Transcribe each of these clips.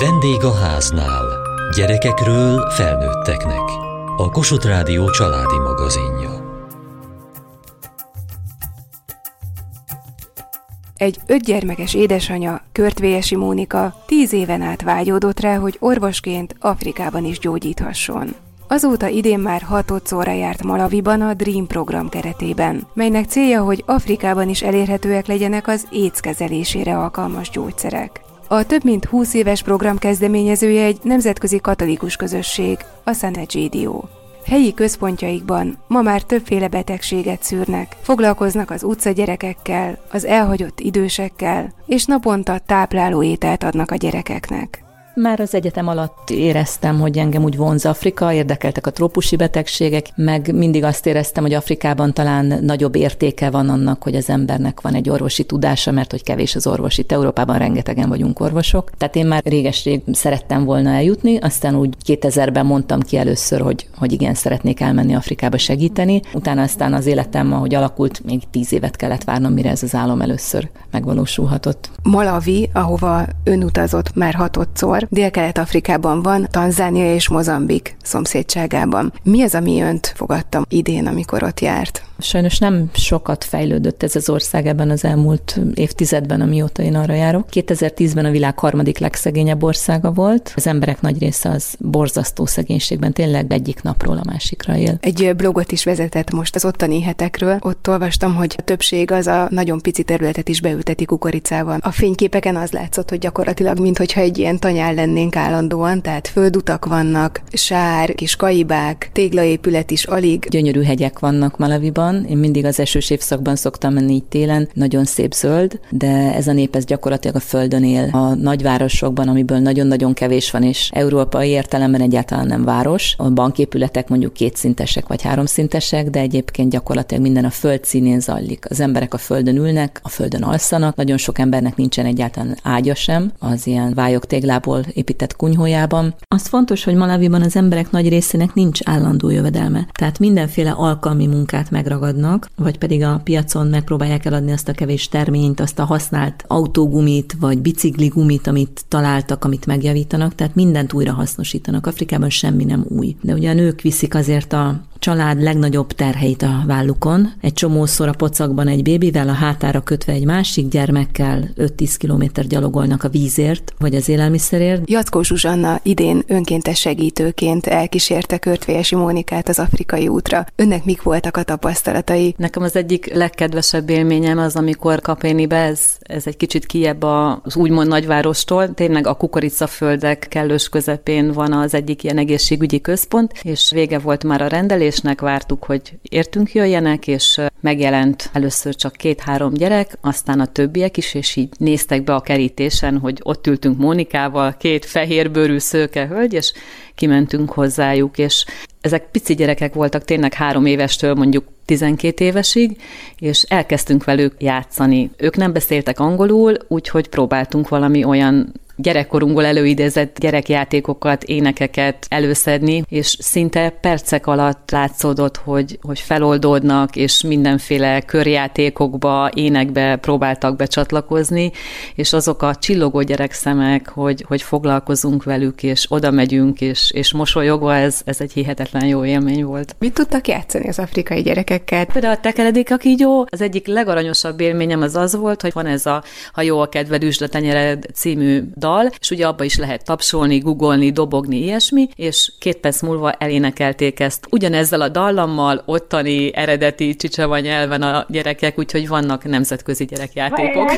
Vendég a háznál. Gyerekekről felnőtteknek. A Kossuth Rádió családi magazinja. Egy ötgyermekes édesanya, Körtvélyesi Mónika tíz éven át vágyódott rá, hogy orvosként Afrikában is gyógyíthasson. Azóta idén már hatodszorra járt Malaviban a Dream program keretében, melynek célja, hogy Afrikában is elérhetőek legyenek az AIDS kezelésére alkalmas gyógyszerek. A több mint 20 éves program kezdeményezője egy nemzetközi katolikus közösség, a Sant'Egidio. Helyi központjaikban ma már többféle betegséget szűrnek, foglalkoznak az utca gyerekekkel, az elhagyott idősekkel, és naponta tápláló ételt adnak a gyerekeknek. Már az egyetem alatt éreztem, hogy engem úgy vonz Afrika, érdekeltek a trópusi betegségek, meg mindig azt éreztem, hogy Afrikában talán nagyobb értéke van annak, hogy az embernek van egy orvosi tudása, mert hogy kevés az orvos. Itt Európában rengetegen vagyunk orvosok. Tehát én már réges-rég szerettem volna eljutni, aztán úgy 2000-ben mondtam ki először, hogy, hogy igen, szeretnék elmenni Afrikába segíteni. Utána aztán az életem, ahogy alakult, még tíz évet kellett várnom, mire ez az álom először megvalósulhatott. Malawi, ahova ön utazott már hatodszor, Dél-Kelet-Afrikában van, Tanzánia és Mozambik szomszédságában. Mi az, ami önt fogadtam idén, amikor ott járt? Sajnos nem sokat fejlődött ez az ország ebben az elmúlt évtizedben, amióta én arra járok. 2010-ben a világ harmadik legszegényebb országa volt. Az emberek nagy része az borzasztó szegénységben, tényleg egyik napról a másikra él. Egy blogot is vezetett most az ottani hetekről. Ott olvastam, hogy a többség az a nagyon pici területet is beülteti kukoricával. A fényképeken az látszott, hogy gyakorlatilag mintha egy ilyen tanyál lennénk állandóan, tehát földutak vannak, sár, kis kaibák, téglaépület is alig. Gyönyörű hegyek vannak Malaviban. Én mindig az esős évszakban szoktam menni így télen, nagyon szép zöld, de ez a nép ez gyakorlatilag a földön él. A nagyvárosokban, amiből nagyon-nagyon kevés van, és európai értelemben egyáltalán nem város. A banképületek mondjuk kétszintesek vagy háromszintesek, de egyébként gyakorlatilag minden a föld színén zajlik. Az emberek a földön ülnek, a földön alszanak, nagyon sok embernek nincsen egyáltalán ágya sem az ilyen vályok téglából épített kunyhójában. Az fontos, hogy Malaviban az emberek nagy részének nincs állandó jövedelme. Tehát mindenféle alkalmi munkát megragad ragadnak, vagy pedig a piacon megpróbálják eladni azt a kevés terményt, azt a használt autógumit, vagy bicikligumit, amit találtak, amit megjavítanak, tehát mindent újra hasznosítanak. Afrikában semmi nem új. De ugye a nők viszik azért a család legnagyobb terheit a vállukon. Egy csomószor a pocakban egy bébivel, a hátára kötve egy másik gyermekkel 5-10 kilométer gyalogolnak a vízért, vagy az élelmiszerért. Jackó Zsuzsanna idén önkéntes segítőként elkísérte Körtvélyesi Mónikát az afrikai útra. Önnek mik voltak a tapasztalatai? Nekem az egyik legkedvesebb élményem az, amikor Kapénibe, ez, ez egy kicsit kiebb az úgymond nagyvárostól, tényleg a kukoricaföldek kellős közepén van az egyik ilyen egészségügyi központ, és vége volt már a rendelés, születésnek vártuk, hogy értünk jöjjenek, és megjelent először csak két-három gyerek, aztán a többiek is, és így néztek be a kerítésen, hogy ott ültünk Mónikával, két fehérbőrű szőke hölgy, és kimentünk hozzájuk, és ezek pici gyerekek voltak, tényleg három évestől mondjuk 12 évesig, és elkezdtünk velük játszani. Ők nem beszéltek angolul, úgyhogy próbáltunk valami olyan gyerekkorunkból előidézett gyerekjátékokat, énekeket előszedni, és szinte percek alatt látszódott, hogy, hogy feloldódnak, és mindenféle körjátékokba, énekbe próbáltak becsatlakozni, és azok a csillogó gyerekszemek, hogy, hogy foglalkozunk velük, és oda megyünk, és, és mosolyogva, ez, ez egy hihetetlen jó élmény volt. Mit tudtak játszani az afrikai gyerekekkel? Például a tekeledik a kígyó, az egyik legaranyosabb élményem az az volt, hogy van ez a Ha jó a kedved, üzletenyered című dal, dal, és ugye abba is lehet tapsolni, googolni, dobogni, ilyesmi, és két perc múlva elénekelték ezt. Ugyanezzel a dallammal ottani eredeti csicsava nyelven a gyerekek, úgyhogy vannak nemzetközi gyerekjátékok.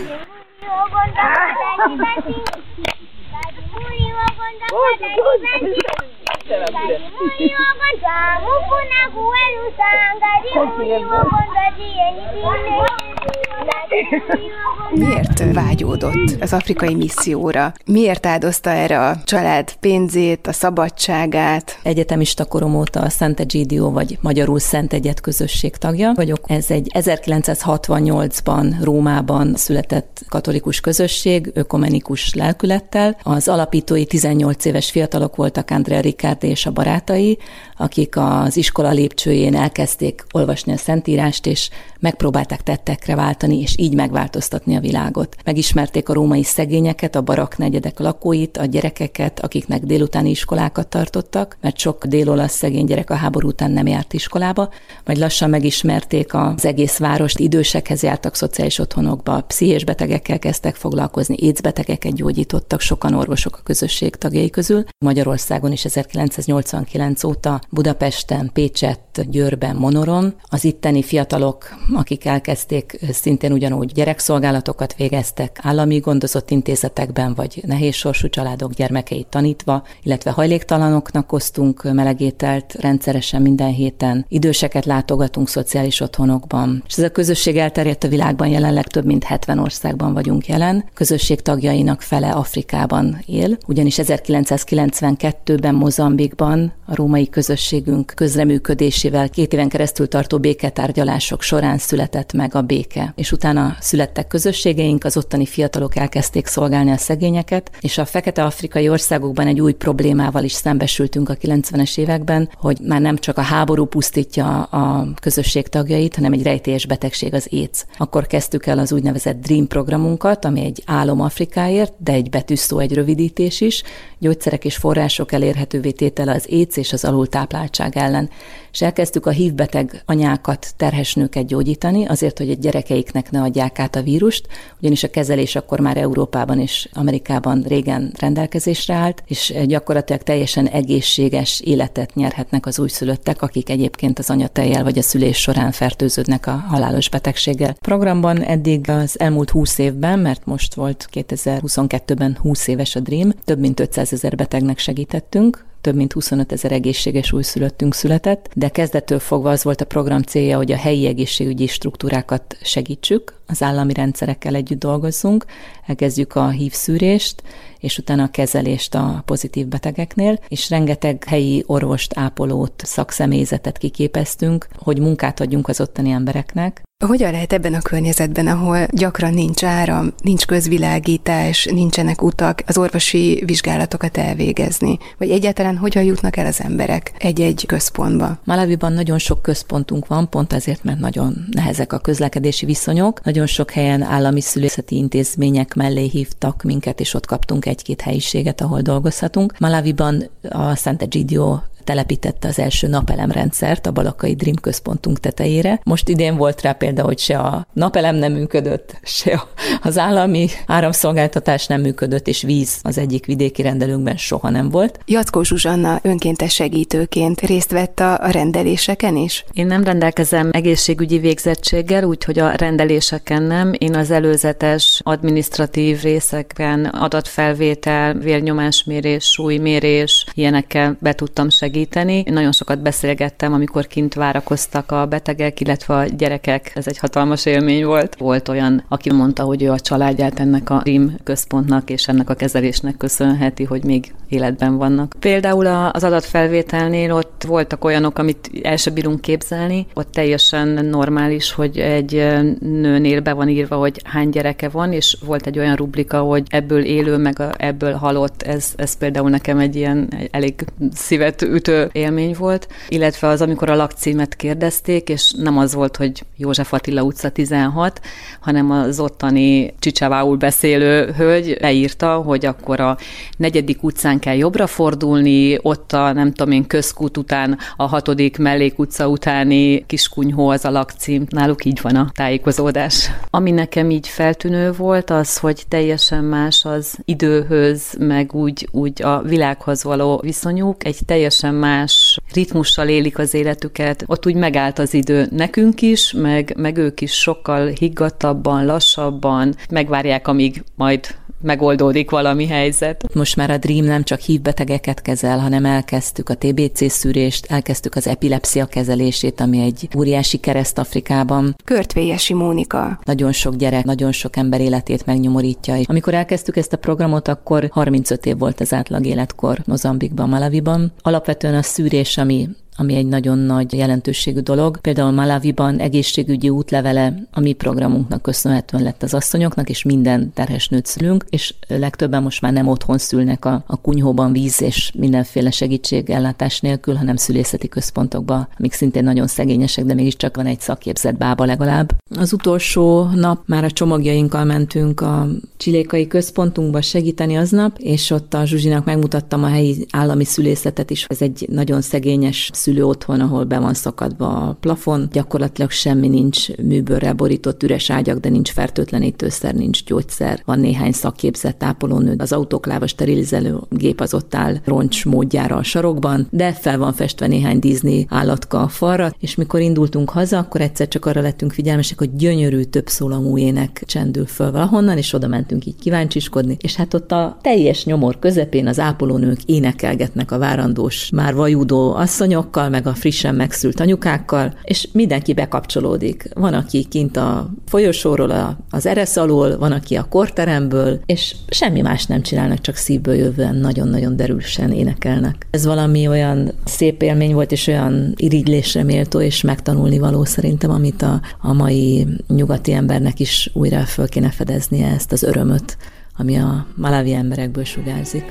Miért vágyódott az afrikai misszióra? Miért áldozta erre a család pénzét, a szabadságát? Egyetemista korom óta a Szent Egidio, vagy magyarul Szent Egyet közösség tagja vagyok. Ez egy 1968-ban Rómában született katolikus közösség, ökumenikus lelkülettel. Az alapítói 18 éves fiatalok voltak Andrea Riccardi és a barátai, akik az iskola lépcsőjén elkezdték olvasni a Szentírást, és megpróbálták tettekre váltani gyógyítani, és így megváltoztatni a világot. Megismerték a római szegényeket, a barak negyedek lakóit, a gyerekeket, akiknek délutáni iskolákat tartottak, mert sok délolasz szegény gyerek a háború után nem járt iskolába, majd lassan megismerték az egész várost, idősekhez jártak szociális otthonokba, pszichés betegekkel kezdtek foglalkozni, écbetegeket gyógyítottak, sokan orvosok a közösség tagjai közül. Magyarországon is 1989 óta Budapesten, Pécsett, Győrben, Monoron az itteni fiatalok, akik elkezdték szintén ugyanúgy gyerekszolgálatokat végeztek állami gondozott intézetekben, vagy nehéz sorsú családok gyermekeit tanítva, illetve hajléktalanoknak osztunk melegételt rendszeresen minden héten, időseket látogatunk szociális otthonokban. És ez a közösség elterjedt a világban, jelenleg több mint 70 országban vagyunk jelen. Közösség tagjainak fele Afrikában él, ugyanis 1992-ben Mozambikban a római közösségünk közreműködésével két éven keresztül tartó béketárgyalások során született meg a béke. És utána születtek közösségeink, az ottani fiatalok elkezdték szolgálni a szegényeket, és a fekete-afrikai országokban egy új problémával is szembesültünk a 90-es években, hogy már nem csak a háború pusztítja a közösség tagjait, hanem egy rejtélyes betegség az AIDS. Akkor kezdtük el az úgynevezett Dream programunkat, ami egy álom Afrikáért, de egy betűszó, egy rövidítés is, gyógyszerek és források elérhetővé tétele az AIDS és az alultápláltság ellen. És elkezdtük a hívbeteg anyákat, terhes nőket gyógyítani, azért, hogy a gyerekeiknek ne adják át a vírust, ugyanis a kezelés akkor már Európában és Amerikában régen rendelkezésre állt, és gyakorlatilag teljesen egészséges életet nyerhetnek az újszülöttek, akik egyébként az anyatejjel vagy a szülés során fertőződnek a halálos betegséggel. Programban eddig az elmúlt 20 évben, mert most volt 2022-ben 20 éves a Dream, több mint 500 ezer betegnek segítettünk, több mint 25 ezer egészséges újszülöttünk született, de kezdettől fogva az volt a program célja, hogy a helyi egészségügyi struktúrákat segítsük, az állami rendszerekkel együtt dolgozzunk, elkezdjük a hívszűrést, és utána a kezelést a pozitív betegeknél, és rengeteg helyi orvost, ápolót, szakszemélyzetet kiképeztünk, hogy munkát adjunk az ottani embereknek. Hogyan lehet ebben a környezetben, ahol gyakran nincs áram, nincs közvilágítás, nincsenek utak, az orvosi vizsgálatokat elvégezni? Vagy egyáltalán hogyan jutnak el az emberek egy-egy központba? Malaviban nagyon sok központunk van, pont ezért, mert nagyon nehezek a közlekedési viszonyok. Nagyon sok helyen állami szülészeti intézmények mellé hívtak minket, és ott kaptunk egy-két helyiséget, ahol dolgozhatunk. Malaviban a Sant'Egidio telepítette az első napelemrendszert a Balakai Dream központunk tetejére. Most idén volt rá példa, hogy se a napelem nem működött, se az állami áramszolgáltatás nem működött, és víz az egyik vidéki rendelőnkben soha nem volt. Jackó Zsuzsanna önkéntes segítőként részt vett a rendeléseken is? Én nem rendelkezem egészségügyi végzettséggel, úgyhogy a rendeléseken nem. Én az előzetes administratív részeken adatfelvétel, vérnyomásmérés, súlymérés, ilyenekkel be tudtam segíteni segíteni. Én nagyon sokat beszélgettem, amikor kint várakoztak a betegek, illetve a gyerekek. Ez egy hatalmas élmény volt. Volt olyan, aki mondta, hogy ő a családját ennek a RIM központnak és ennek a kezelésnek köszönheti, hogy még életben vannak. Például az adatfelvételnél ott voltak olyanok, amit el sem bírunk képzelni. Ott teljesen normális, hogy egy nőnél be van írva, hogy hány gyereke van, és volt egy olyan rubrika, hogy ebből élő, meg ebből halott. Ez, ez például nekem egy ilyen elég szívet ütő élmény volt, illetve az, amikor a lakcímet kérdezték, és nem az volt, hogy József Attila utca 16, hanem az ottani csicsavául beszélő hölgy leírta, hogy akkor a negyedik utcán kell jobbra fordulni, ott a nem tudom én közkút után a hatodik mellékutca utáni kiskunyhó az a lakcím. Náluk így van a tájékozódás. Ami nekem így feltűnő volt, az, hogy teljesen más az időhöz, meg úgy, úgy a világhoz való viszonyuk. Egy teljesen teljesen más ritmussal élik az életüket. Ott úgy megállt az idő nekünk is, meg, meg ők is sokkal higgadtabban, lassabban megvárják, amíg majd megoldódik valami helyzet. Most már a Dream nem csak hívbetegeket kezel, hanem elkezdtük a TBC szűrést, elkezdtük az epilepsia kezelését, ami egy óriási kereszt Afrikában. Körtvélyesi Mónika. Nagyon sok gyerek, nagyon sok ember életét megnyomorítja. És amikor elkezdtük ezt a programot, akkor 35 év volt az átlag életkor Mozambikban, Malaviban. Alapvetően a szűrés, ami ami egy nagyon nagy jelentőségű dolog. Például Malaviban egészségügyi útlevele a mi programunknak köszönhetően lett az asszonyoknak, és minden terhes nőt szülünk, és legtöbben most már nem otthon szülnek a, a kunyhóban víz és mindenféle segítségellátás nélkül, hanem szülészeti központokba, amik szintén nagyon szegényesek, de mégiscsak van egy szakképzett bába legalább. Az utolsó nap már a csomagjainkkal mentünk a csilékai központunkba segíteni aznap, és ott a Zsuzsinak megmutattam a helyi állami szülészetet is. Ez egy nagyon szegényes szülő otthon, ahol be van szakadva a plafon. Gyakorlatilag semmi nincs műbőrrel borított üres ágyak, de nincs fertőtlenítőszer, nincs gyógyszer. Van néhány szakképzett ápolónő, az autókláva sterilizáló gép az ott áll roncs módjára a sarokban, de fel van festve néhány Disney állatka a falra, és mikor indultunk haza, akkor egyszer csak arra lettünk figyelmesek, hogy gyönyörű több szólamú ének csendül föl valahonnan, és oda mentünk így kíváncsiskodni, és hát ott a teljes nyomor közepén az ápolónők énekelgetnek a várandós, már vajúdó asszonyokkal, meg a frissen megszült anyukákkal, és mindenki bekapcsolódik. Van, aki kint a folyosóról, az eresz alól, van, aki a korteremből, és semmi más nem csinálnak, csak szívből jövően nagyon-nagyon derűsen énekelnek. Ez valami olyan szép élmény volt, és olyan irigylésre méltó, és megtanulni való szerintem, amit a, a mai nyugati embernek is újra föl kéne fedeznie ezt az örömöt, ami a malavi emberekből sugárzik.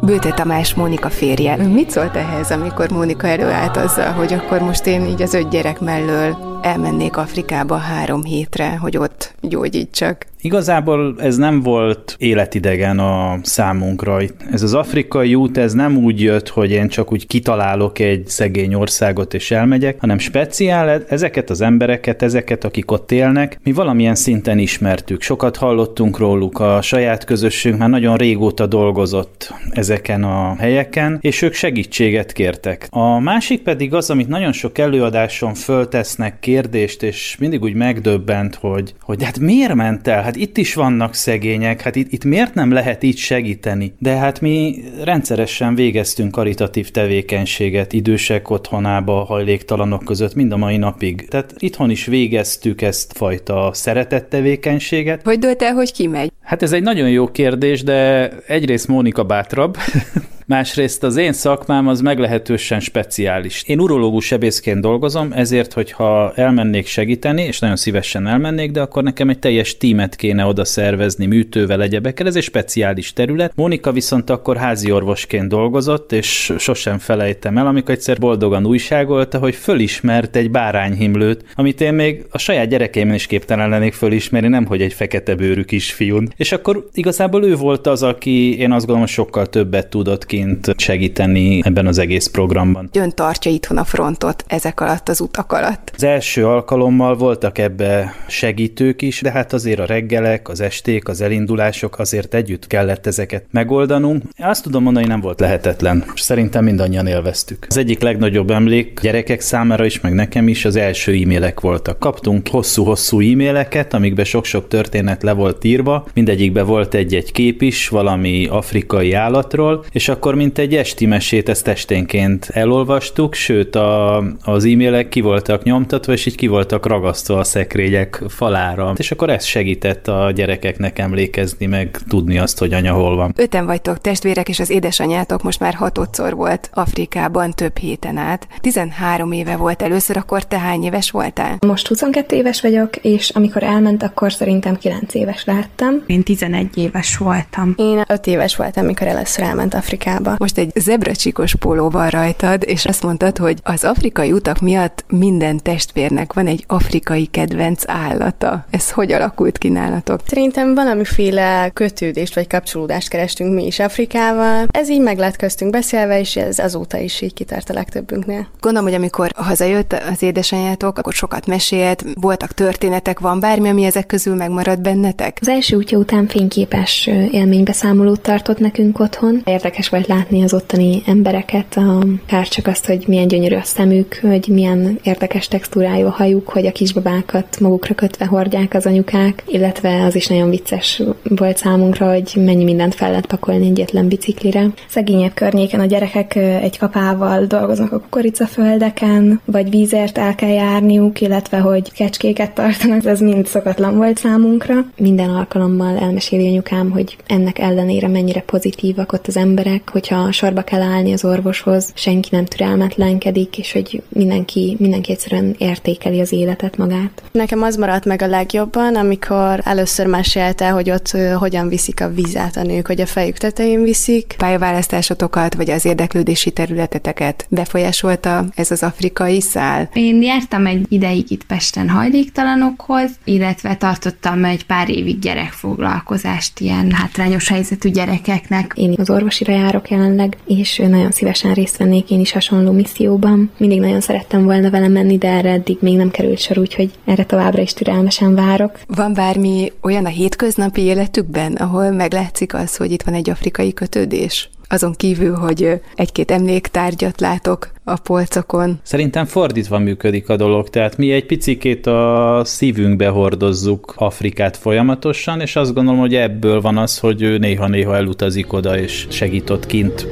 Bőte Tamás Mónika férje. Mit szólt ehhez, amikor Mónika előállt azzal, hogy akkor most én így az öt gyerek mellől elmennék Afrikába három hétre, hogy ott gyógyítsak? Igazából ez nem volt életidegen a számunkra. Ez az afrikai út, ez nem úgy jött, hogy én csak úgy kitalálok egy szegény országot és elmegyek, hanem speciál ezeket az embereket, ezeket, akik ott élnek, mi valamilyen szinten ismertük. Sokat hallottunk róluk, a saját közösségünk már nagyon régóta dolgozott ezeken a helyeken, és ők segítséget kértek. A másik pedig az, amit nagyon sok előadáson föltesznek kérdést, és mindig úgy megdöbbent, hogy, hogy hát miért ment el? Hát itt is vannak szegények, hát itt, itt miért nem lehet így segíteni? De hát mi rendszeresen végeztünk karitatív tevékenységet idősek otthonába, hajléktalanok között mind a mai napig. Tehát itthon is végeztük ezt fajta szeretett tevékenységet. Hogy dölt el, hogy ki megy? Hát ez egy nagyon jó kérdés, de egyrészt Mónika bátrabb, Másrészt az én szakmám az meglehetősen speciális. Én urológus sebészként dolgozom, ezért, hogyha elmennék segíteni, és nagyon szívesen elmennék, de akkor nekem egy teljes tímet kéne oda szervezni műtővel, egyebekkel. Ez egy speciális terület. Mónika viszont akkor házi orvosként dolgozott, és sosem felejtem el, amikor egyszer boldogan újságolta, hogy fölismert egy bárányhimlőt, amit én még a saját gyerekeimben is képtelen lennék fölismerni, nem hogy egy fekete bőrű kisfiún. És akkor igazából ő volt az, aki én azt gondolom, sokkal többet tudott segítőként segíteni ebben az egész programban. Ön tartja itthon a frontot ezek alatt az utak alatt? Az első alkalommal voltak ebbe segítők is, de hát azért a reggelek, az esték, az elindulások azért együtt kellett ezeket megoldanunk. Azt tudom mondani, nem volt lehetetlen. Szerintem mindannyian élveztük. Az egyik legnagyobb emlék gyerekek számára is, meg nekem is az első e-mailek voltak. Kaptunk hosszú-hosszú e-maileket, amikbe sok-sok történet le volt írva, mindegyikbe volt egy-egy kép is valami afrikai állatról, és akkor akkor mint egy esti mesét ezt esténként elolvastuk, sőt a, az e-mailek ki voltak nyomtatva, és így ki voltak ragasztva a szekrények falára. És akkor ez segített a gyerekeknek emlékezni, meg tudni azt, hogy anya hol van. Öten vagytok testvérek, és az édesanyátok most már hatodszor volt Afrikában több héten át. 13 éve volt először, akkor te hány éves voltál? Most 22 éves vagyok, és amikor elment, akkor szerintem 9 éves láttam. Én 11 éves voltam. Én 5 éves voltam, amikor először elment Afrikába Afrikába. Most egy zebracsikos póló van rajtad, és azt mondtad, hogy az afrikai utak miatt minden testvérnek van egy afrikai kedvenc állata. Ez hogy alakult ki nálatok? Szerintem valamiféle kötődést vagy kapcsolódást kerestünk mi is Afrikával. Ez így meg lett köztünk beszélve, és ez azóta is így kitart a legtöbbünknél. Gondolom, hogy amikor hazajött az édesanyjátok, akkor sokat mesélt, voltak történetek, van bármi, ami ezek közül megmaradt bennetek? Az első útja után fényképes élménybeszámolót tartott nekünk otthon. Érdekes volt volt látni az ottani embereket, akár csak azt, hogy milyen gyönyörű a szemük, hogy milyen érdekes textúrájú a hajuk, hogy a kisbabákat magukra kötve hordják az anyukák, illetve az is nagyon vicces volt számunkra, hogy mennyi mindent fel lehet pakolni egyetlen biciklire. Szegényebb környéken a gyerekek egy kapával dolgoznak a kukoricaföldeken, vagy vízért el kell járniuk, illetve hogy kecskéket tartanak, ez mind szokatlan volt számunkra. Minden alkalommal elmeséli anyukám, hogy ennek ellenére mennyire pozitívak ott az emberek, hogyha sorba kell állni az orvoshoz, senki nem türelmetlenkedik, és hogy mindenki, mindenki egyszerűen értékeli az életet magát. Nekem az maradt meg a legjobban, amikor először mesélte, hogy ott hogyan viszik a vizet a nők, hogy a fejük tetején viszik. Pályaválasztásotokat, vagy az érdeklődési területeteket befolyásolta ez az afrikai szál? Én jártam egy ideig itt Pesten hajléktalanokhoz, illetve tartottam egy pár évig gyerekfoglalkozást ilyen hátrányos helyzetű gyerekeknek. Én az orvosira járok jelenleg, és nagyon szívesen részt vennék én is hasonló misszióban. Mindig nagyon szerettem volna velem menni, de erre eddig még nem került sor, úgyhogy erre továbbra is türelmesen várok. Van bármi olyan a hétköznapi életükben, ahol meglátszik az, hogy itt van egy afrikai kötődés? Azon kívül, hogy egy-két emléktárgyat látok a polcokon. Szerintem fordítva működik a dolog, tehát mi egy picikét a szívünkbe hordozzuk Afrikát folyamatosan, és azt gondolom, hogy ebből van az, hogy ő néha-néha elutazik oda és segít kint.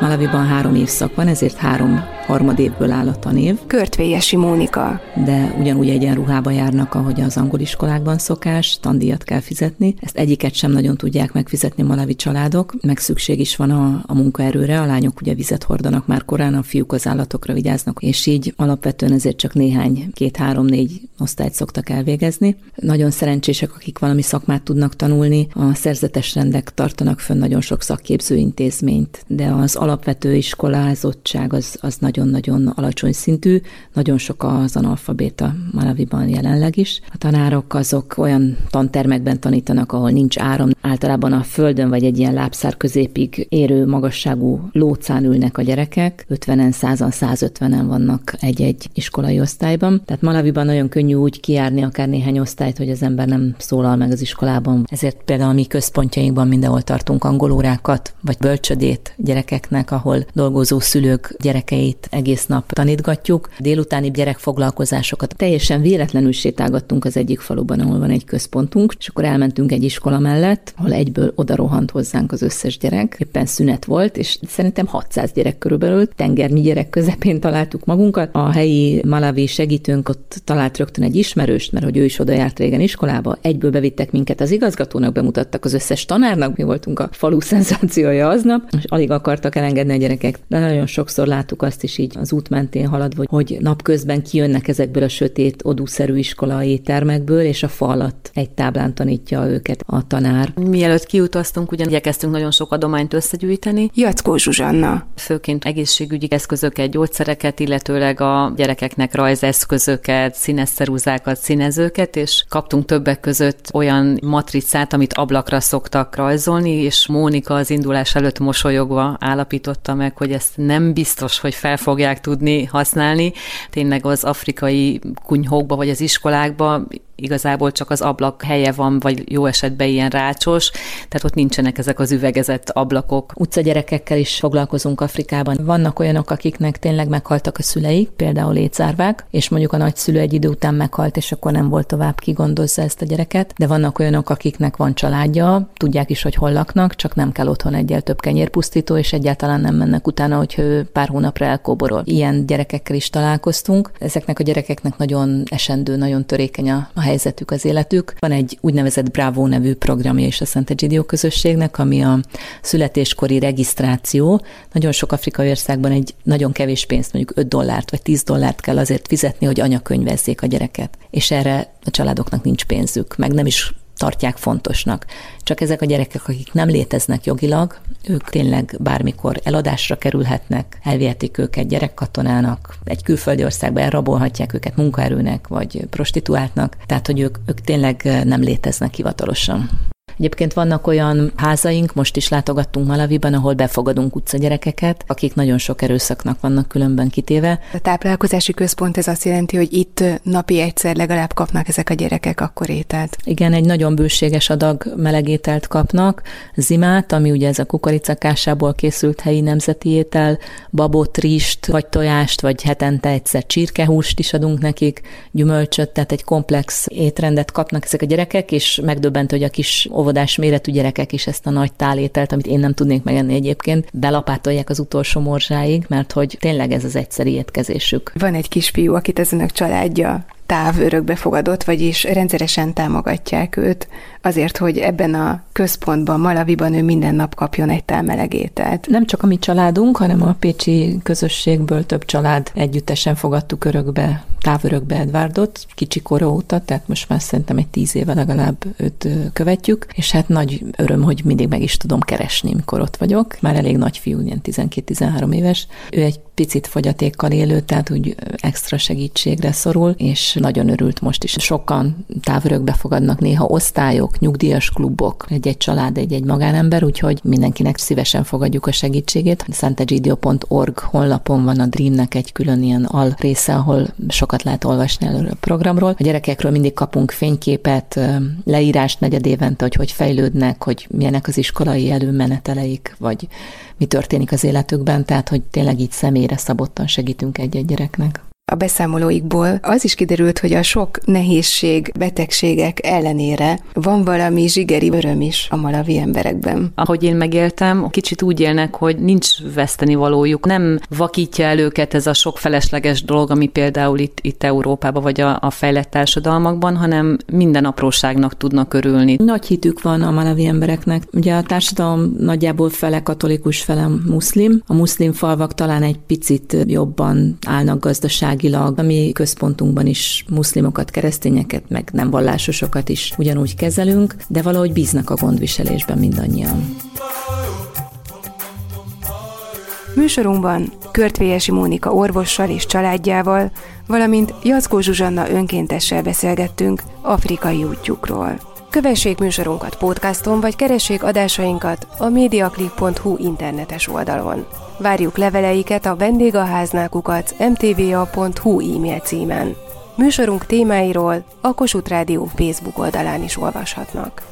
Malaviban három évszak van, ezért három harmadévből áll a tanév. Körtvélyesi Mónika. De ugyanúgy egyenruhába járnak, ahogy az angol iskolákban szokás, tandíjat kell fizetni. Ezt egyiket sem nagyon tudják megfizetni malavi családok, meg szükség is van a, a munkaerőre, a lányok ugye vizet hordanak már korán, a fiúk az állatokra vigyáznak, és így alapvetően ezért csak néhány, két-három-négy osztályt szoktak elvégezni. Nagyon szerencsések, akik valami szakmát tudnak tanulni, a szerzetes rendek tartanak fönn nagyon sok szakképző intézményt, de az alapvető iskolázottság az, az nagyon nagyon-nagyon alacsony szintű, nagyon sok az analfabéta Malaviban jelenleg is. A tanárok azok olyan tantermekben tanítanak, ahol nincs áram, általában a földön vagy egy ilyen lábszár középig érő magasságú lócán ülnek a gyerekek, 50-en, 100-an, 150-en vannak egy-egy iskolai osztályban. Tehát Malaviban nagyon könnyű úgy kijárni akár néhány osztályt, hogy az ember nem szólal meg az iskolában. Ezért például a mi központjainkban mindenhol tartunk angolórákat, vagy bölcsödét gyerekeknek, ahol dolgozó szülők gyerekeit egész nap tanítgatjuk. Délutáni gyerekfoglalkozásokat teljesen véletlenül sétálgattunk az egyik faluban, ahol van egy központunk, és akkor elmentünk egy iskola mellett, ahol egyből oda rohant hozzánk az összes gyerek. Éppen szünet volt, és szerintem 600 gyerek körülbelül, tengernyi gyerek közepén találtuk magunkat. A helyi malavi segítőnk ott talált rögtön egy ismerőst, mert hogy ő is oda járt régen iskolába. Egyből bevittek minket az igazgatónak, bemutattak az összes tanárnak, mi voltunk a falu szenzációja aznap, és alig akartak elengedni a gyerekek. De nagyon sokszor láttuk azt is, így az út mentén haladva, hogy napközben kijönnek ezekből a sötét, odúszerű iskolai termekből, és a fa alatt egy táblán tanítja őket a tanár. Mielőtt kiutaztunk, ugyan igyekeztünk nagyon sok adományt összegyűjteni. Jackó Zsuzsanna. Főként egészségügyi eszközöket, gyógyszereket, illetőleg a gyerekeknek rajzeszközöket, színesszerúzákat, színezőket, és kaptunk többek között olyan matricát, amit ablakra szoktak rajzolni, és Mónika az indulás előtt mosolyogva állapította meg, hogy ezt nem biztos, hogy fel fogják tudni használni. Tényleg az afrikai kunyhókba vagy az iskolákba igazából csak az ablak helye van, vagy jó esetben ilyen rácsos, tehát ott nincsenek ezek az üvegezett ablakok. Utcagyerekekkel is foglalkozunk Afrikában. Vannak olyanok, akiknek tényleg meghaltak a szüleik, például létszárvák, és mondjuk a nagyszülő egy idő után meghalt, és akkor nem volt tovább kigondozza ezt a gyereket, de vannak olyanok, akiknek van családja, tudják is, hogy hol laknak, csak nem kell otthon egyel több kenyérpusztító, és egyáltalán nem mennek utána, hogy ő pár hónapra elkóborol. Ilyen gyerekekkel is találkoztunk. Ezeknek a gyerekeknek nagyon esendő, nagyon törékeny a, a helyzetük, az életük. Van egy úgynevezett Bravo nevű programja is a Szent Egidio közösségnek, ami a születéskori regisztráció. Nagyon sok afrikai országban egy nagyon kevés pénzt, mondjuk 5 dollárt vagy 10 dollárt kell azért fizetni, hogy anyakönyvezzék a gyereket. És erre a családoknak nincs pénzük, meg nem is tartják fontosnak. Csak ezek a gyerekek, akik nem léteznek jogilag, ők tényleg bármikor eladásra kerülhetnek, elvihetik őket gyerekkatonának, egy külföldi országba elrabolhatják őket munkaerőnek vagy prostituáltnak, tehát hogy ők, ők tényleg nem léteznek hivatalosan. Egyébként vannak olyan házaink, most is látogattunk Malaviban, ahol befogadunk utcagyerekeket, akik nagyon sok erőszaknak vannak különben kitéve. A táplálkozási központ ez azt jelenti, hogy itt napi egyszer legalább kapnak ezek a gyerekek akkor ételt. Igen, egy nagyon bőséges adag melegételt kapnak, zimát, ami ugye ez a kukoricakásából készült helyi nemzeti étel, babot, rist, vagy tojást, vagy hetente egyszer csirkehúst is adunk nekik, gyümölcsöt, tehát egy komplex étrendet kapnak ezek a gyerekek, és megdöbbent, hogy a kis óvodás méretű gyerekek is ezt a nagy tálételt, amit én nem tudnék megenni egyébként, belapátolják az utolsó morzsáig, mert hogy tényleg ez az egyszeri étkezésük. Van egy kisfiú, akit az önök családja táv örökbefogadott, vagyis rendszeresen támogatják őt azért, hogy ebben a központban, Malaviban ő minden nap kapjon egy tál meleg ételt. Nem csak a mi családunk, hanem a pécsi közösségből több család együttesen fogadtuk örökbe, távörökbe Edvárdot, kicsi kora óta, tehát most már szerintem egy tíz éve legalább őt követjük, és hát nagy öröm, hogy mindig meg is tudom keresni, mikor ott vagyok. Már elég nagy fiú, ilyen 12-13 éves. Ő egy picit fogyatékkal élő, tehát úgy extra segítségre szorul, és nagyon örült most is. Sokan távörökbe fogadnak néha osztályok, nyugdíjas klubok, egy-egy család, egy-egy magánember, úgyhogy mindenkinek szívesen fogadjuk a segítségét. Santegidio.org honlapon van a Dreamnek egy külön ilyen al része, ahol sokat lehet olvasni előről a programról. A gyerekekről mindig kapunk fényképet, leírást negyed évente, hogy hogy fejlődnek, hogy milyenek az iskolai előmeneteleik, vagy mi történik az életükben, tehát hogy tényleg így személyre szabottan segítünk egy-egy gyereknek a beszámolóikból az is kiderült, hogy a sok nehézség, betegségek ellenére van valami zsigeri öröm is a malavi emberekben. Ahogy én megéltem, kicsit úgy élnek, hogy nincs veszteni valójuk. Nem vakítja el őket ez a sok felesleges dolog, ami például itt, itt Európában vagy a, a fejlett társadalmakban, hanem minden apróságnak tudnak örülni. Nagy hitük van a malavi embereknek. Ugye a társadalom nagyjából fele katolikus, fele muszlim. A muszlim falvak talán egy picit jobban állnak gazdaság gazdaságilag, a mi központunkban is muszlimokat, keresztényeket, meg nem vallásosokat is ugyanúgy kezelünk, de valahogy bíznak a gondviselésben mindannyian. Műsorunkban Körtvélyesi Mónika orvossal és családjával, valamint Jackó Zsuzsanna önkéntessel beszélgettünk afrikai útjukról. Kövessék műsorunkat podcaston, vagy keressék adásainkat a mediaclip.hu internetes oldalon. Várjuk leveleiket a vendégháználkukat mtva.hu e-mail címen. Műsorunk témáiról a Kossuth Rádió Facebook oldalán is olvashatnak.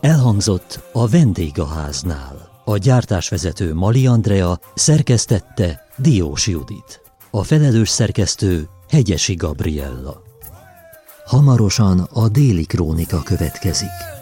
Elhangzott a vendégháznál. A gyártásvezető Mali Andrea szerkesztette Diós Judit. A felelős szerkesztő Hegyesi Gabriella. Hamarosan a déli krónika következik.